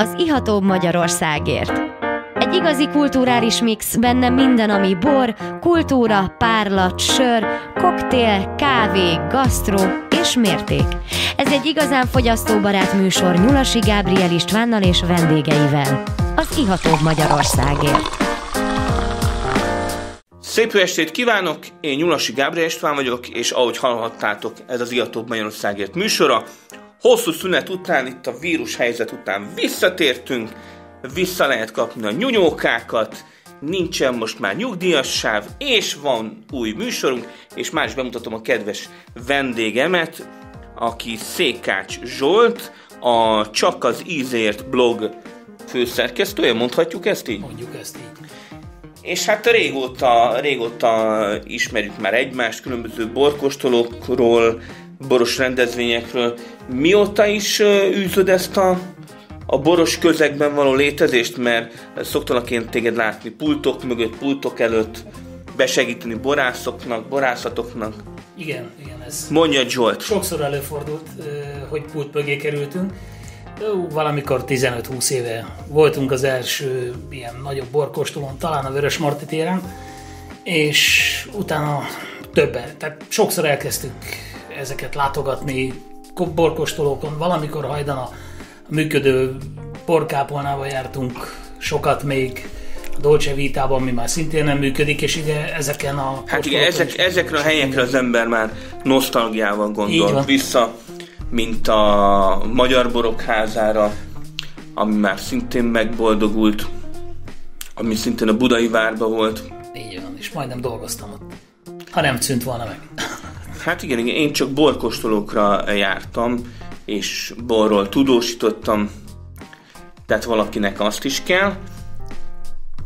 az ihatóbb Magyarországért. Egy igazi kulturális mix, benne minden, ami bor, kultúra, párlat, sör, koktél, kávé, gasztró és mérték. Ez egy igazán fogyasztóbarát műsor Nyulasi Gábriel Istvánnal és vendégeivel. Az ihatóbb Magyarországért. Szép estét kívánok, én Nyulasi Gábriel István vagyok, és ahogy hallhattátok, ez az Ihatóbb Magyarországért műsora. Hosszú szünet után, itt a vírus helyzet után visszatértünk, vissza lehet kapni a nyunyókákat, nincsen most már nyugdíjas sáv, és van új műsorunk, és már is bemutatom a kedves vendégemet, aki Székács Zsolt, a Csak az Ízért blog főszerkesztője, mondhatjuk ezt így? Mondjuk ezt így. És hát régóta, régóta ismerjük már egymást, különböző borkostolókról, boros rendezvényekről. Mióta is űzöd ezt a, a boros közegben való létezést, mert szoktalak én téged látni pultok mögött, pultok előtt, besegíteni borászoknak, borászatoknak. Igen, igen, ez Mondja Zsolt. sokszor előfordult, hogy pult mögé kerültünk. Valamikor 15-20 éve voltunk az első ilyen nagyobb borkostolón, talán a Vörös Marti téren, és utána többen, tehát sokszor elkezdtük ezeket látogatni borkostolókon, valamikor hajdan a működő borkápolnába jártunk sokat még, a Dolce Vitában, ami már szintén nem működik, és ugye ezeken a... Hát igen, ezek, ezekre a helyekre az ember már nosztalgiával gondol vissza, mint a Magyar Borok házára, ami már szintén megboldogult, ami szintén a Budai Várba volt. Így van, és majdnem dolgoztam ott. Ha nem szűnt volna meg. Hát igen, igen, én csak borkostolókra jártam, és borról tudósítottam, tehát valakinek azt is kell.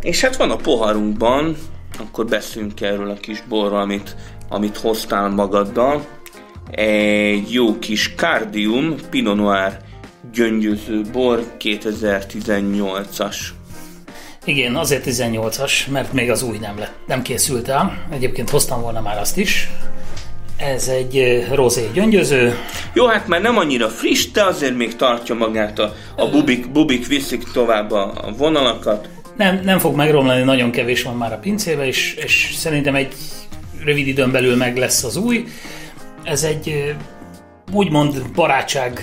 És hát van a poharunkban, akkor beszéljünk erről a kis borról, amit, amit hoztál magaddal. Egy jó kis Cardium Pinot Noir gyöngyöző bor 2018-as. Igen, azért 18-as, mert még az új nem, lett, nem készült el. Egyébként hoztam volna már azt is. Ez egy rozé gyöngyöző. Jó, hát már nem annyira friss, de azért még tartja magát a, a bubik, bubik viszik tovább a, a vonalakat. Nem, nem fog megromlani, nagyon kevés van már a pincébe, és, és szerintem egy rövid időn belül meg lesz az új. Ez egy úgymond barátság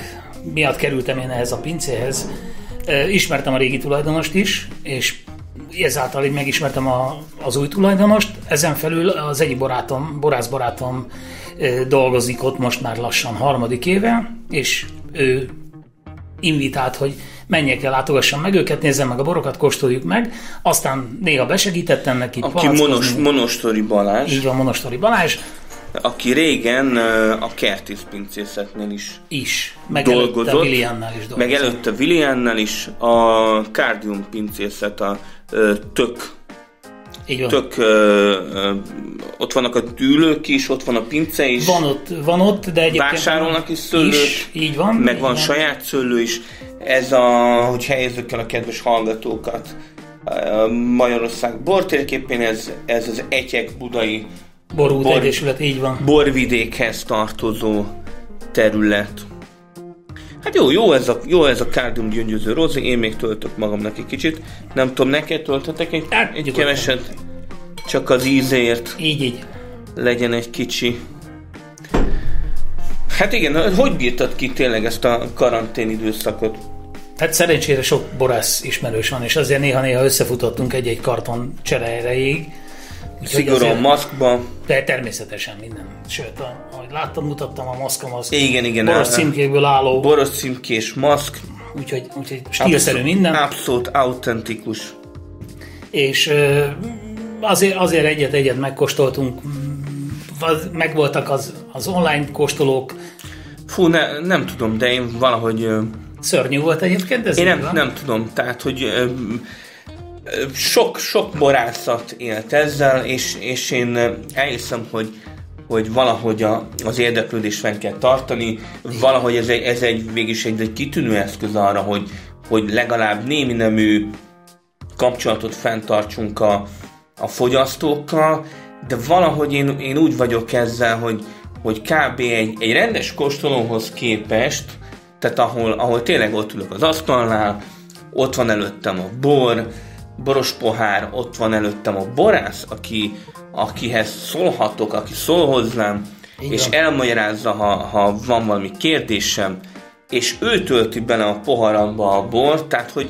miatt kerültem én ehhez a pincéhez. Ismertem a régi tulajdonost is, és ezáltal így megismertem a, az új tulajdonost. Ezen felül az egyik barátom, borász barátom dolgozik ott most már lassan harmadik éve, és ő invitált, hogy menjek el, látogassam meg őket, nézzem meg a borokat, kóstoljuk meg. Aztán néha besegítettem neki. Aki monos, monostori Balázs, Így van, Monostori Balázs aki régen a Kertész pincészetnél is is. Meg előtte dolgozott, Williamnál is dolgozott. meg előtte Williamnál is, a Cardium pincészet, a tök, Így van. tök ö, ö, ott vannak a dűlők is, ott van a pince is, Van ott, van ott, de egyébként... vásárolnak is szőlőt, Is, így van. meg van igen. saját szőlő is. Ez a, hogy helyezzük el a kedves hallgatókat, a Magyarország bortérképén ez, ez az Egyek budai Borút Bor- Egyesület, így van. borvidékhez tartozó terület. Hát jó, jó ez a, jó ez a kárdium gyöngyöző rozé, én még töltök magamnak egy kicsit. Nem tudom, neked töltetek egy, Hát, egy keveset? Csak az ízért Így, így. legyen egy kicsi. Hát igen, hogy bírtad ki tényleg ezt a karantén időszakot? Tehát szerencsére sok borász ismerős van, és azért néha-néha összefutottunk egy-egy karton csere erejéig. Úgyhogy Szigorúan azért- maszkba. De természetesen minden. Sőt, a, ahogy láttam, mutattam a maszkom, az Igen, igen, boros á- címkékből álló, Boros címkés maszk. úgyhogy, úgyhogy stílszerű minden. Abszolút autentikus. és azért, azért egyet-egyet megkóstoltunk, megvoltak az, az online kóstolók, Fú, ne, nem tudom, de én valahogy... szörnyű volt egyébként, ez Én nem, van. nem tudom, tehát, hogy sok, sok borászat élt ezzel, és, és én elhiszem, hogy hogy valahogy a, az érdeklődést fenn kell tartani, valahogy ez egy, ez egy végülis egy, egy kitűnő eszköz arra, hogy, hogy legalább némi nemű kapcsolatot fenntartsunk a, a fogyasztókkal, de valahogy én, én úgy vagyok ezzel, hogy, hogy kb. egy, egy rendes kóstolóhoz képest, tehát ahol, ahol tényleg ott ülök az asztalnál, ott van előttem a bor, boros pohár, ott van előttem a borász, aki, akihez szólhatok, aki szól hozzám, Igen. és elmagyarázza, ha, ha van valami kérdésem, és ő tölti bele a poharamba a bort, tehát hogy,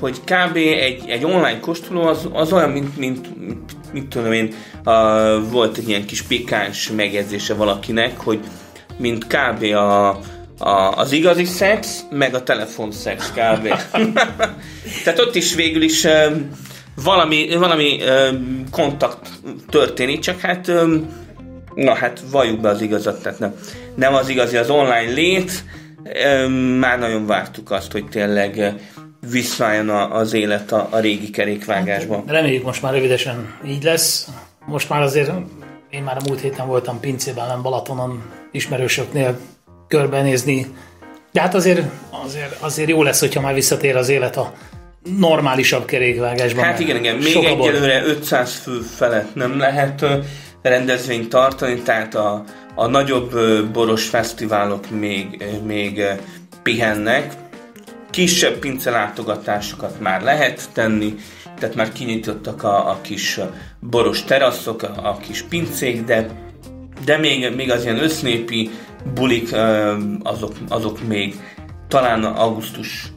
hogy kb. egy, egy online kóstoló az, az olyan, mint, mint, mint tudom én, uh, volt egy ilyen kis pikáns megjegyzése valakinek, hogy mint kb. a, a, az igazi szex, meg a telefonszex kb. Tehát ott is végül is uh, valami, valami uh, kontakt történik, csak hát um, na hát valljuk be az igazat, tehát nem, nem az igazi az online lét, um, már nagyon vártuk azt, hogy tényleg visszajön az élet a, a régi kerékvágásban. Hát, reméljük most már rövidesen így lesz. Most már azért én már a múlt héten voltam pincében, nem Balatonon ismerősöknél körbenézni, de hát azért, azért, azért jó lesz, hogyha már visszatér az élet a normálisabb kerékvágásban. Hát igen, igen, még egyelőre 500 fő felett nem lehet rendezvényt tartani, tehát a, a nagyobb boros fesztiválok még, még pihennek, kisebb pincelátogatásokat már lehet tenni, tehát már kinyitottak a, a kis boros teraszok, a, a kis pincék, de, de még, még az ilyen össznépi bulik, azok, azok még talán augusztus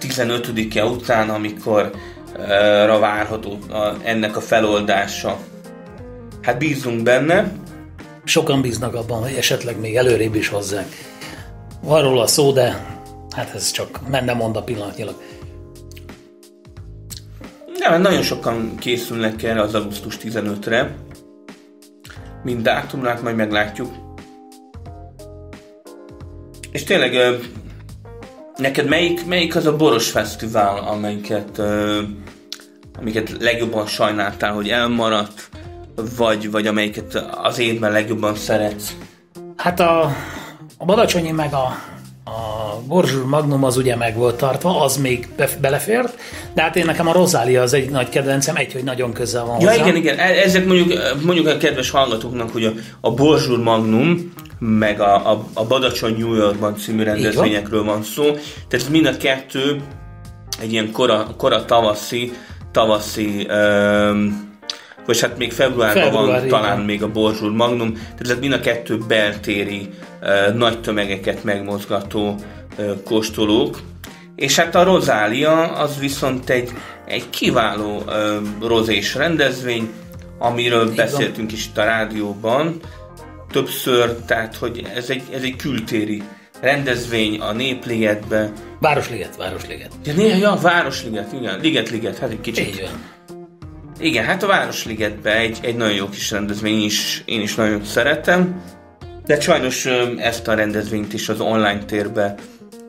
15-e után, amikor ra várható ennek a feloldása. Hát bízunk benne. Sokan bíznak abban, hogy esetleg még előrébb is hozzák. Van róla szó, de hát ez csak menne mond a pillanatnyilag. Nem, nagyon sokan készülnek erre az augusztus 15-re. Mind dátumnál majd meglátjuk. És tényleg neked melyik, melyik az a boros fesztivál, amelyiket, amiket legjobban sajnáltál, hogy elmaradt, vagy, vagy amelyiket az évben legjobban szeretsz? Hát a, a Badacsonyi meg a a Borzsúr Magnum az ugye meg volt tartva, az még belefért, de hát én nekem a Rosália az egy nagy kedvencem, egy, hogy nagyon közel van ja, hozzá. igen, igen, e- ezek mondjuk, mondjuk a kedves hallgatóknak, hogy a, a Borzsúr Magnum, meg a, a, a Badacson New Yorkban című rendezvényekről van szó, tehát mind a kettő egy ilyen kora, kora tavaszi, tavaszi um, vagy hát még februárban Február, van talán még a Borzsúr Magnum, tehát ez mind a kettő beltéri uh, nagy tömegeket megmozgató uh, kóstolók. És hát a Rozália az viszont egy, egy kiváló uh, rozés rendezvény, amiről Igen. beszéltünk is itt a rádióban többször, tehát hogy ez egy, ez egy kültéri rendezvény a Népligetbe. Városliget, Városliget. Ja, néha, ja, Városliget, igen, Liget-liget, hát egy kicsit. Így van igen, hát a Városligetben egy, egy nagyon jó kis rendezvény is, én is nagyon szeretem, de sajnos ezt a rendezvényt is az online térbe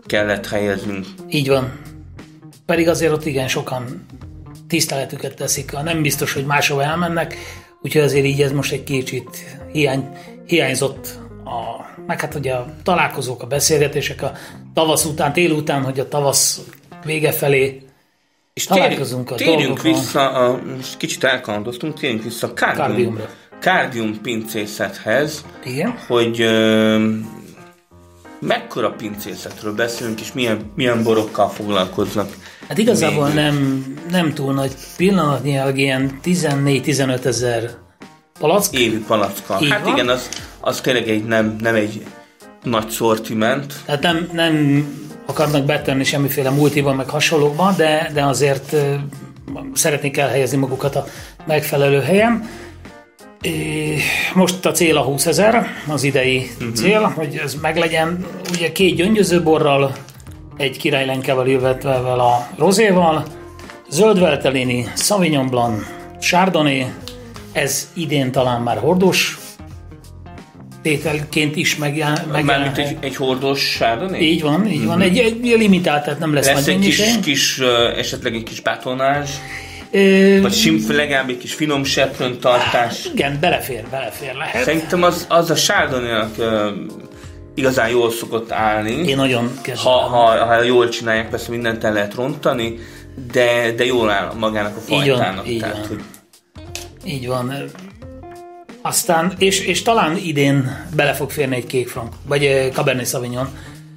kellett helyeznünk. Így van. Pedig azért ott igen sokan tiszteletüket teszik, nem biztos, hogy máshova elmennek, úgyhogy azért így ez most egy kicsit hiány, hiányzott a, meg hát ugye a találkozók, a beszélgetések a tavasz után, tél után, hogy a tavasz vége felé és találkozunk a térjünk vissza, a, kicsit elkalandoztunk, térjünk vissza a Cardium, Cardium pincészethez, Igen? hogy ö, mekkora pincészetről beszélünk, és milyen, milyen borokkal foglalkoznak. Hát igazából nem, nem túl nagy pillanatnyilag ilyen 14-15 ezer palack. Évi palackkal. hát van. igen, az, az tényleg egy, nem, nem egy nagy szortiment. Tehát nem, nem akarnak betenni semmiféle multiban, meg hasonlókban, de, de azért szeretnék elhelyezni magukat a megfelelő helyen. Most a cél a 20 ezer, az idei uh-huh. cél, hogy ez meglegyen. Ugye két gyöngyözőborral, egy királylenkával, jövetvel a rozéval, zöld veltelini, Sauvignon Blanc, Chardonnay, ez idén talán már hordós tételként is megjelenhet. Mármint egy, egy hordós sárdoni? Így van, így mm-hmm. van. Egy, egy limitált, tehát nem lesz, lesz nagy egy kis, kis, esetleg egy kis bátonás? Ö... Vagy sim, legalább egy kis finom seprön tartás? Igen, belefér, belefér lehet. Szerintem az, az a sárdoninak igazán jól szokott állni. Én nagyon ha, ha, ha jól csinálják, persze mindent el lehet rontani, de, de jól áll magának a fajtának. Így van, tehát, így van. Hogy... Így van. Aztán, és, és talán idén bele fog férni egy kék frank, vagy Cabernet Sauvignon,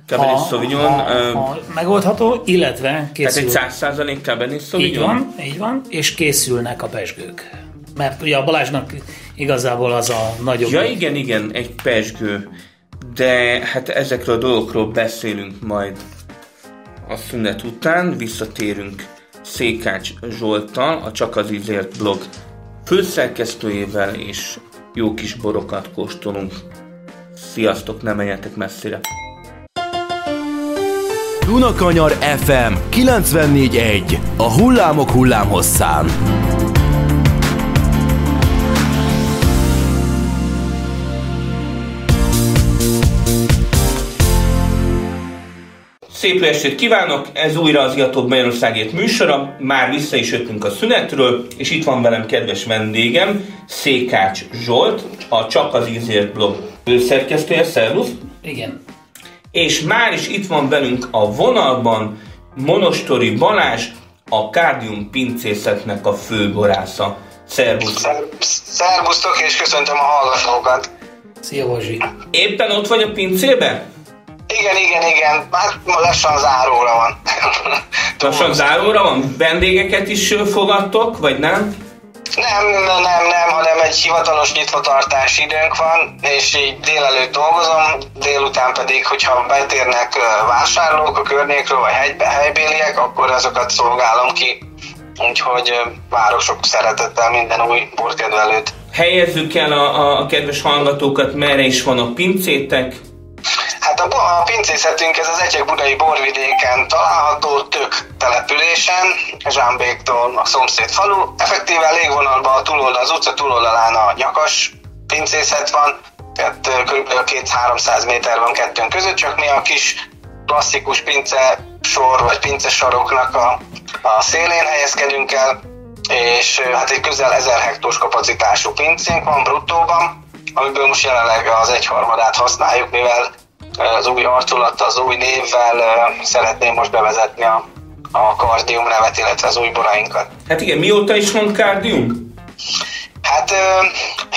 Cabernet Sauvignon. ha, ö, ha megoldható, illetve tehát készül, egy 100% Cabernet Sauvignon? így van, így van, és készülnek a pesgők. Mert ugye a Balázsnak igazából az a nagyobb... Ja igen, igen, egy pesgő. De hát ezekről a dolgokról beszélünk majd a szünet után. Visszatérünk Székács Zsolttal, a Csak az Ízért blog főszerkesztőjével, és jó kis borokat kóstolunk. Sziasztok, ne menjetek messzire! Dunakanyar FM 94.1 A hullámok hullámhosszán. Szép estét kívánok! Ez újra az Iatóbb Magyarországért műsora. Már vissza is jöttünk a szünetről, és itt van velem kedves vendégem, Székács Zsolt, a Csak az Ízért blog főszerkesztője. Szervusz! Igen. És már is itt van velünk a vonalban Monostori Balázs, a Kárdium pincészetnek a főborásza. Szervusz! Szer- Szervusztok, és köszöntöm a hallgatókat. Szia, Bazsi. Éppen ott vagy a pincébe? Igen, igen, igen, már lassan záróra van. Lassan záróra van? Vendégeket is fogadtok, vagy nem? Nem, nem, nem, hanem egy hivatalos nyitvatartási időnk van, és így délelőtt dolgozom, délután pedig, hogyha betérnek vásárlók a környékről, vagy helybe, helybéliek, akkor azokat szolgálom ki. Úgyhogy várok sok szeretettel minden új borkedvelőt. Helyezzük el a, a kedves hallgatókat, merre is van a pincétek. Hát a, a pincészetünk ez az Egyek budai borvidéken található, tök településen, Zsámbéktól a szomszéd falu. Effektíven légvonalban a túloldal, az utca túloldalán a nyakas pincészet van, tehát kb. 200-300 méter van kettőnk között, csak mi a kis klasszikus pince sor vagy pince saroknak a, a szélén helyezkedünk el, és hát egy közel 1000 hektós kapacitású pincénk van bruttóban, amiből most jelenleg az egyharmadát használjuk, mivel az új arculattal, az új névvel szeretném most bevezetni a, a Kardium nevet, illetve az új borainkat. Hát igen, mióta is van kárdium? Hát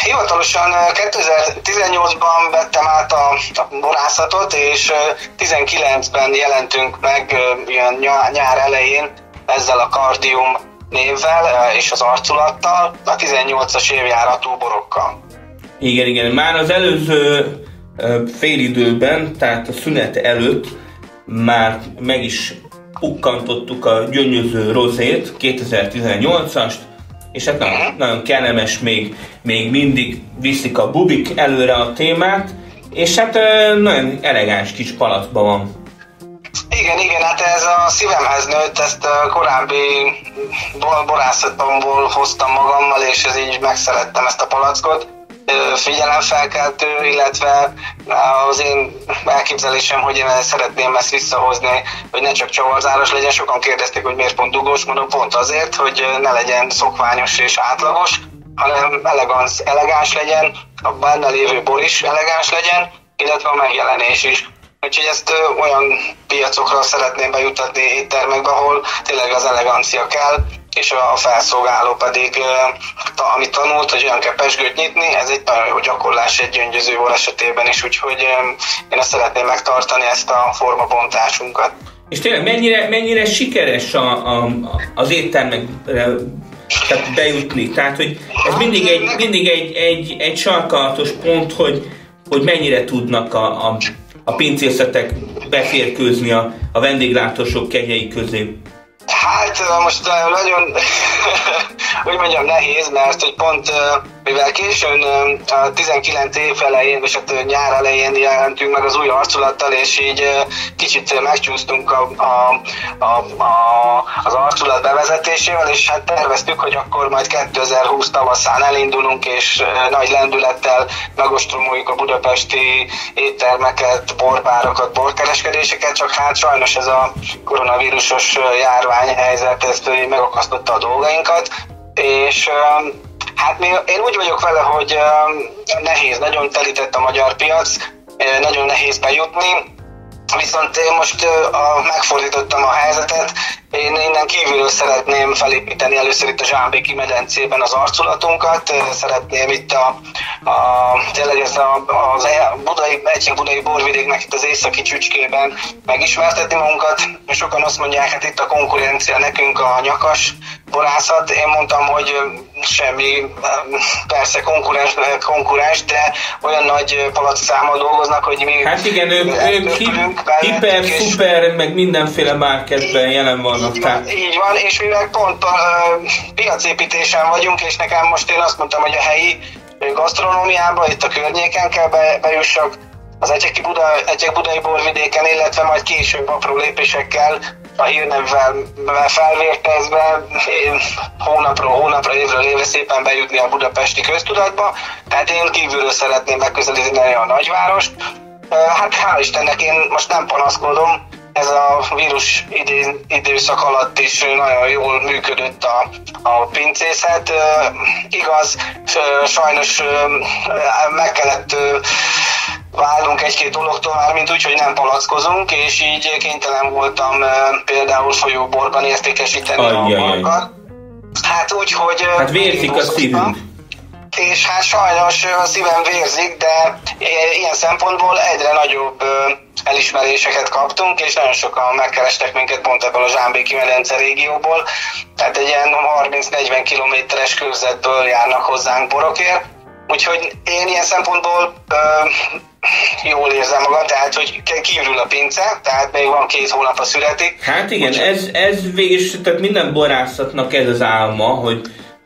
hivatalosan ö, 2018-ban vettem át a, a borászatot, és ö, 19-ben jelentünk meg ilyen nyár, elején ezzel a Kardium névvel és az arculattal, a 18-as évjáratú borokkal. Igen, igen. Már az előző félidőben, tehát a szünet előtt már meg is pukkantottuk a gyöngyöző rozét, 2018-ast, és hát nagyon, nagyon kellemes, még, még mindig viszik a bubik előre a témát, és hát nagyon elegáns kis palacban van. Igen, igen, hát ez a szívemhez nőtt, ezt a korábbi bor- borászatomból hoztam magammal, és ez így megszerettem ezt a palackot. Figyelemfelkeltő, illetve az én elképzelésem, hogy én szeretném ezt visszahozni, hogy ne csak csavarzáros legyen. Sokan kérdezték, hogy miért pont dugós, mondom pont azért, hogy ne legyen szokványos és átlagos, hanem elegáns, elegáns legyen, a benne lévő bor is elegáns legyen, illetve a megjelenés is. Úgyhogy ezt olyan piacokra szeretném bejutatni éttermekbe, ahol tényleg az elegancia kell, és a felszolgáló pedig, amit tanult, hogy olyan kell pesgőt nyitni, ez egy nagyon jó gyakorlás egy gyöngyöző bor esetében is, úgyhogy én ezt szeretném megtartani, ezt a formabontásunkat. És tényleg mennyire, mennyire sikeres a, a, az éttermekre tehát bejutni? Tehát, hogy ez mindig egy, mindig egy, egy, egy sarkalatos pont, hogy, hogy mennyire tudnak a, a, a pincészetek beférkőzni a, a vendéglátósok kegyei közé. Hát most nagyon, hogy mondjam, nehéz, mert hogy pont mivel későn ö, a 19 év elején, és hát ö, nyár elején jelentünk meg az új arculattal, és így ö, kicsit ö, megcsúsztunk a, a, a, a, az arculat bevezetésével, és hát terveztük, hogy akkor majd 2020 tavaszán elindulunk, és nagy lendülettel megostromoljuk a budapesti éttermeket, borbárokat, borkereskedéseket, csak hát sajnos ez a koronavírusos járványhelyzet ezt megakasztotta a dolgainkat, és ö, Hát én úgy vagyok vele, hogy ö, nehéz, nagyon telített a magyar piac, nagyon nehéz bejutni, Viszont én most megfordítottam a helyzetet, én innen kívülről szeretném felépíteni először itt a Zsámbéki medencében az arculatunkat, szeretném itt a, a tényleg ez a, az e- budai, egyik budai borvidéknek itt az északi csücskében megismertetni magunkat. Sokan azt mondják, hát itt a konkurencia nekünk a nyakas borászat. Én mondtam, hogy semmi, persze konkurens, konkurens de olyan nagy palacszámmal dolgoznak, hogy mi... Hát igen, ők, ők hiper, szuper, meg mindenféle márketben jelen vannak. Így van, így van, és mivel pont uh, piacépítésen vagyunk, és nekem most én azt mondtam, hogy a helyi gasztronómiába, itt a környéken kell be, bejussak, az Egyeki Buda, Egyek Budai borvidéken, illetve majd később apró lépésekkel a hírnevvel felvértezve hónapról hónapra, évről évre szépen bejutni a budapesti köztudatba. Tehát én kívülről szeretném megközelíteni a nagyvárost. Hát hál' Istennek én most nem panaszkodom, ez a vírus idén, időszak alatt is nagyon jól működött a, a pincészet. Igaz, sajnos meg kellett válunk egy-két dologtól már, mint úgy, hogy nem palackozunk, és így kénytelen voltam például folyóborban értékesíteni Ajjaj. a borokat. Hát úgy, hogy... Hát vérzik a szívünk. És hát sajnos a szívem vérzik, de ilyen szempontból egyre nagyobb elismeréseket kaptunk, és nagyon sokan megkerestek minket pont ebből a Zsámbéki medence régióból. Tehát egy ilyen 30-40 kilométeres körzetből járnak hozzánk borokért. Úgyhogy én ilyen szempontból jól érzem magam, tehát hogy kívül a pince, tehát még van két hónap a születik. Hát igen, Úgy, ez, ez végig, tehát minden borászatnak ez az álma, hogy,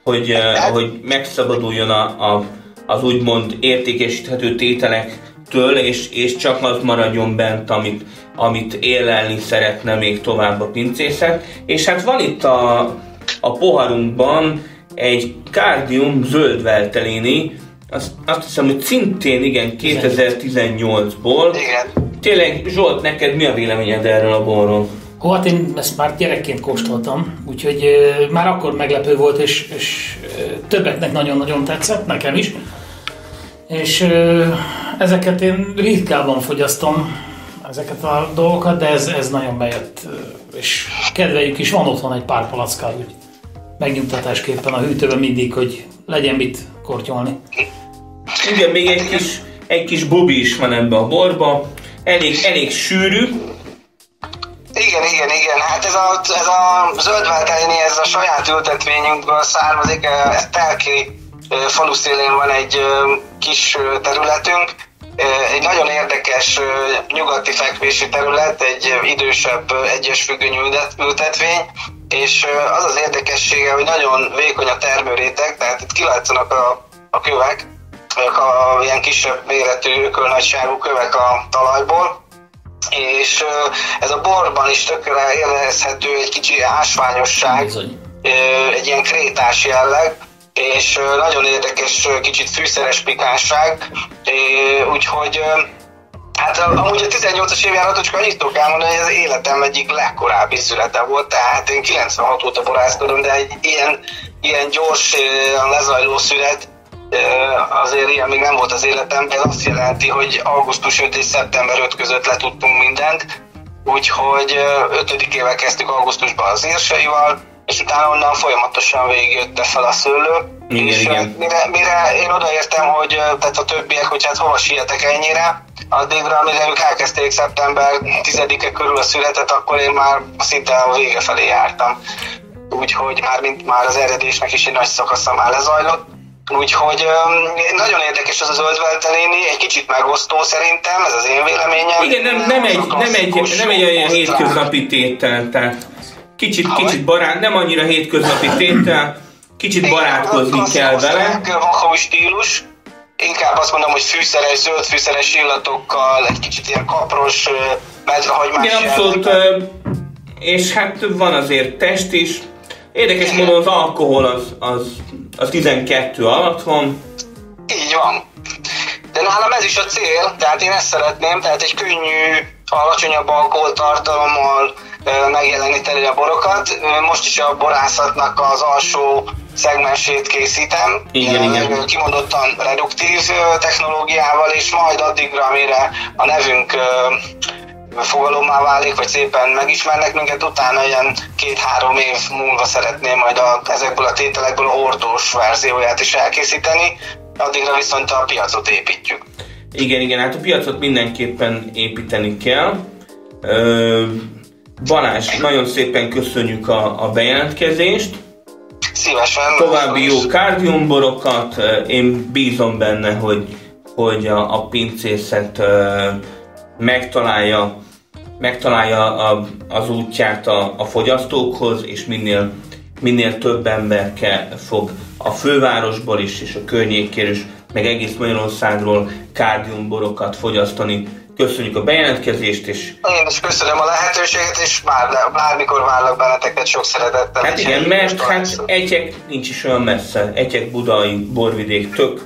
hogy, hát, hogy megszabaduljon a, a, az úgymond értékesíthető tételektől, és, és csak az maradjon bent, amit, amit élelni szeretne még tovább a pincészet. És hát van itt a, a poharunkban egy Cardium zöld veltelini, azt, azt hiszem, hogy szintén igen 2018-ból. Igen. Tényleg, Zsolt, neked mi a véleményed erről a borról? Hó, hát én ezt már gyerekként kóstoltam, úgyhogy uh, már akkor meglepő volt, és, és uh, többeknek nagyon-nagyon tetszett, nekem is. És uh, ezeket én ritkában fogyasztom, ezeket a dolgokat, de ez, ez nagyon bejött, és kedveljük is, van otthon egy pár palackál, úgy megnyugtatásképpen a hűtőben mindig, hogy legyen mit kortyolni. Igen, még egy kis, egy kis bobi is van ebbe a borba. Elég, elég sűrű. Igen, igen, igen. Hát ez a, ez a zöldváltálni, ez a saját ültetvényünkből származik. Ez Telki falu szélén van egy kis területünk, egy nagyon érdekes nyugati fekvési terület, egy idősebb egyes függöny ültetvény, és az az érdekessége, hogy nagyon vékony a termőréteg, tehát itt kilátszanak a, a kövek, a ilyen kisebb méretű ökölnagyságú kövek a talajból, és ez a borban is tökre érezhető egy kicsi ásványosság, Bizony. egy ilyen krétás jelleg, és nagyon érdekes, kicsit fűszeres pikásság, úgyhogy Hát amúgy a 18-as évjáratot csak annyit tudok elmondani, hogy az életem egyik legkorábbi születe volt, tehát én 96 óta borászkodom, de egy ilyen, ilyen gyors, lezajló szület, azért ilyen még nem volt az életemben, ez azt jelenti, hogy augusztus 5 és szeptember 5 között letudtunk mindent, úgyhogy 5 éve kezdtük augusztusban az írsaival, és utána onnan folyamatosan végigjötte fel a szőlő. Igen, és igen. Mire, mire én odaértem, hogy tehát a többiek, hogy hát hova sietek ennyire, addigra, amire ők elkezdték szeptember 10-e körül a születet, akkor én már szinte a vége felé jártam. Úgyhogy már, mint már az eredésnek is egy nagy szakasza már lezajlott. Úgyhogy nagyon érdekes az a zöld velteléni, egy kicsit megosztó szerintem, ez az én véleményem. Igen, nem, nem, egy, nem, egy, nem egy olyan hétköznapi tétel, tehát kicsit, kicsit barát, nem annyira hétköznapi tétel, kicsit barátkozni kell vele. Vakau stílus, inkább azt mondom, hogy fűszeres, zöld fűszeres illatokkal, egy kicsit ilyen kapros, medvehagymás Igen, abszolút, és hát van azért test is. Érdekes Igen. módon az alkohol az, az, az 12 alatt van. Így van. De nálam ez is a cél, tehát én ezt szeretném, tehát egy könnyű, alacsonyabb alkoholtartalommal megjeleníteni a borokat. Most is a borászatnak az alsó szegmensét készítem. Igen, igen. Kimondottan reduktív technológiával, és majd addigra, amire a nevünk fogalommá válik, vagy szépen megismernek minket, utána ilyen két-három év múlva szeretném majd a, ezekből a tételekből a hordós verzióját is elkészíteni, addigra viszont a piacot építjük. Igen, igen, hát a piacot mindenképpen építeni kell. Balázs, nagyon szépen köszönjük a, a bejelentkezést. Szívesen. További jó kárdiumborokat, én bízom benne, hogy, hogy a, a pincészet megtalálja, megtalálja a, az útját a, a fogyasztókhoz, és minél, minél több ember kell, fog a fővárosból is, és a környékéről is, meg egész Magyarországról kárdiumborokat fogyasztani. Köszönjük a bejelentkezést, és Én is köszönöm a lehetőséget, és bár, bármikor várlak benneteket sok szeretettel. Hát igen, mert hát Egyek nincs is olyan messze. Egyek budai borvidék tök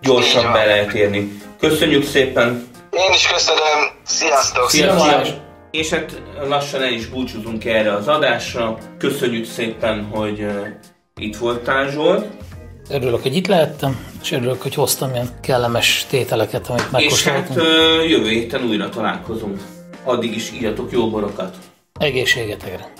gyorsan be lehet érni. Köszönjük szépen! Én is köszönöm, sziasztok! Szia, Szia, szia! És hát lassan el is búcsúzunk erre az adásra. Köszönjük szépen, hogy uh, itt voltál Zsolt. Örülök, hogy itt lehettem, és örülök, hogy hoztam ilyen kellemes tételeket, amit És hát megkóstoltunk. uh, jövő héten újra találkozunk. Addig is írjatok jó borokat. Egészségetekre!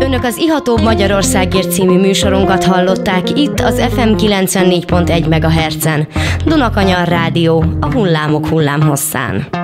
Önök az Ihatóbb Magyarországért című műsorunkat hallották itt az FM 94.1 MHz-en. Dunakanyar Rádió, a hullámok hullámhosszán.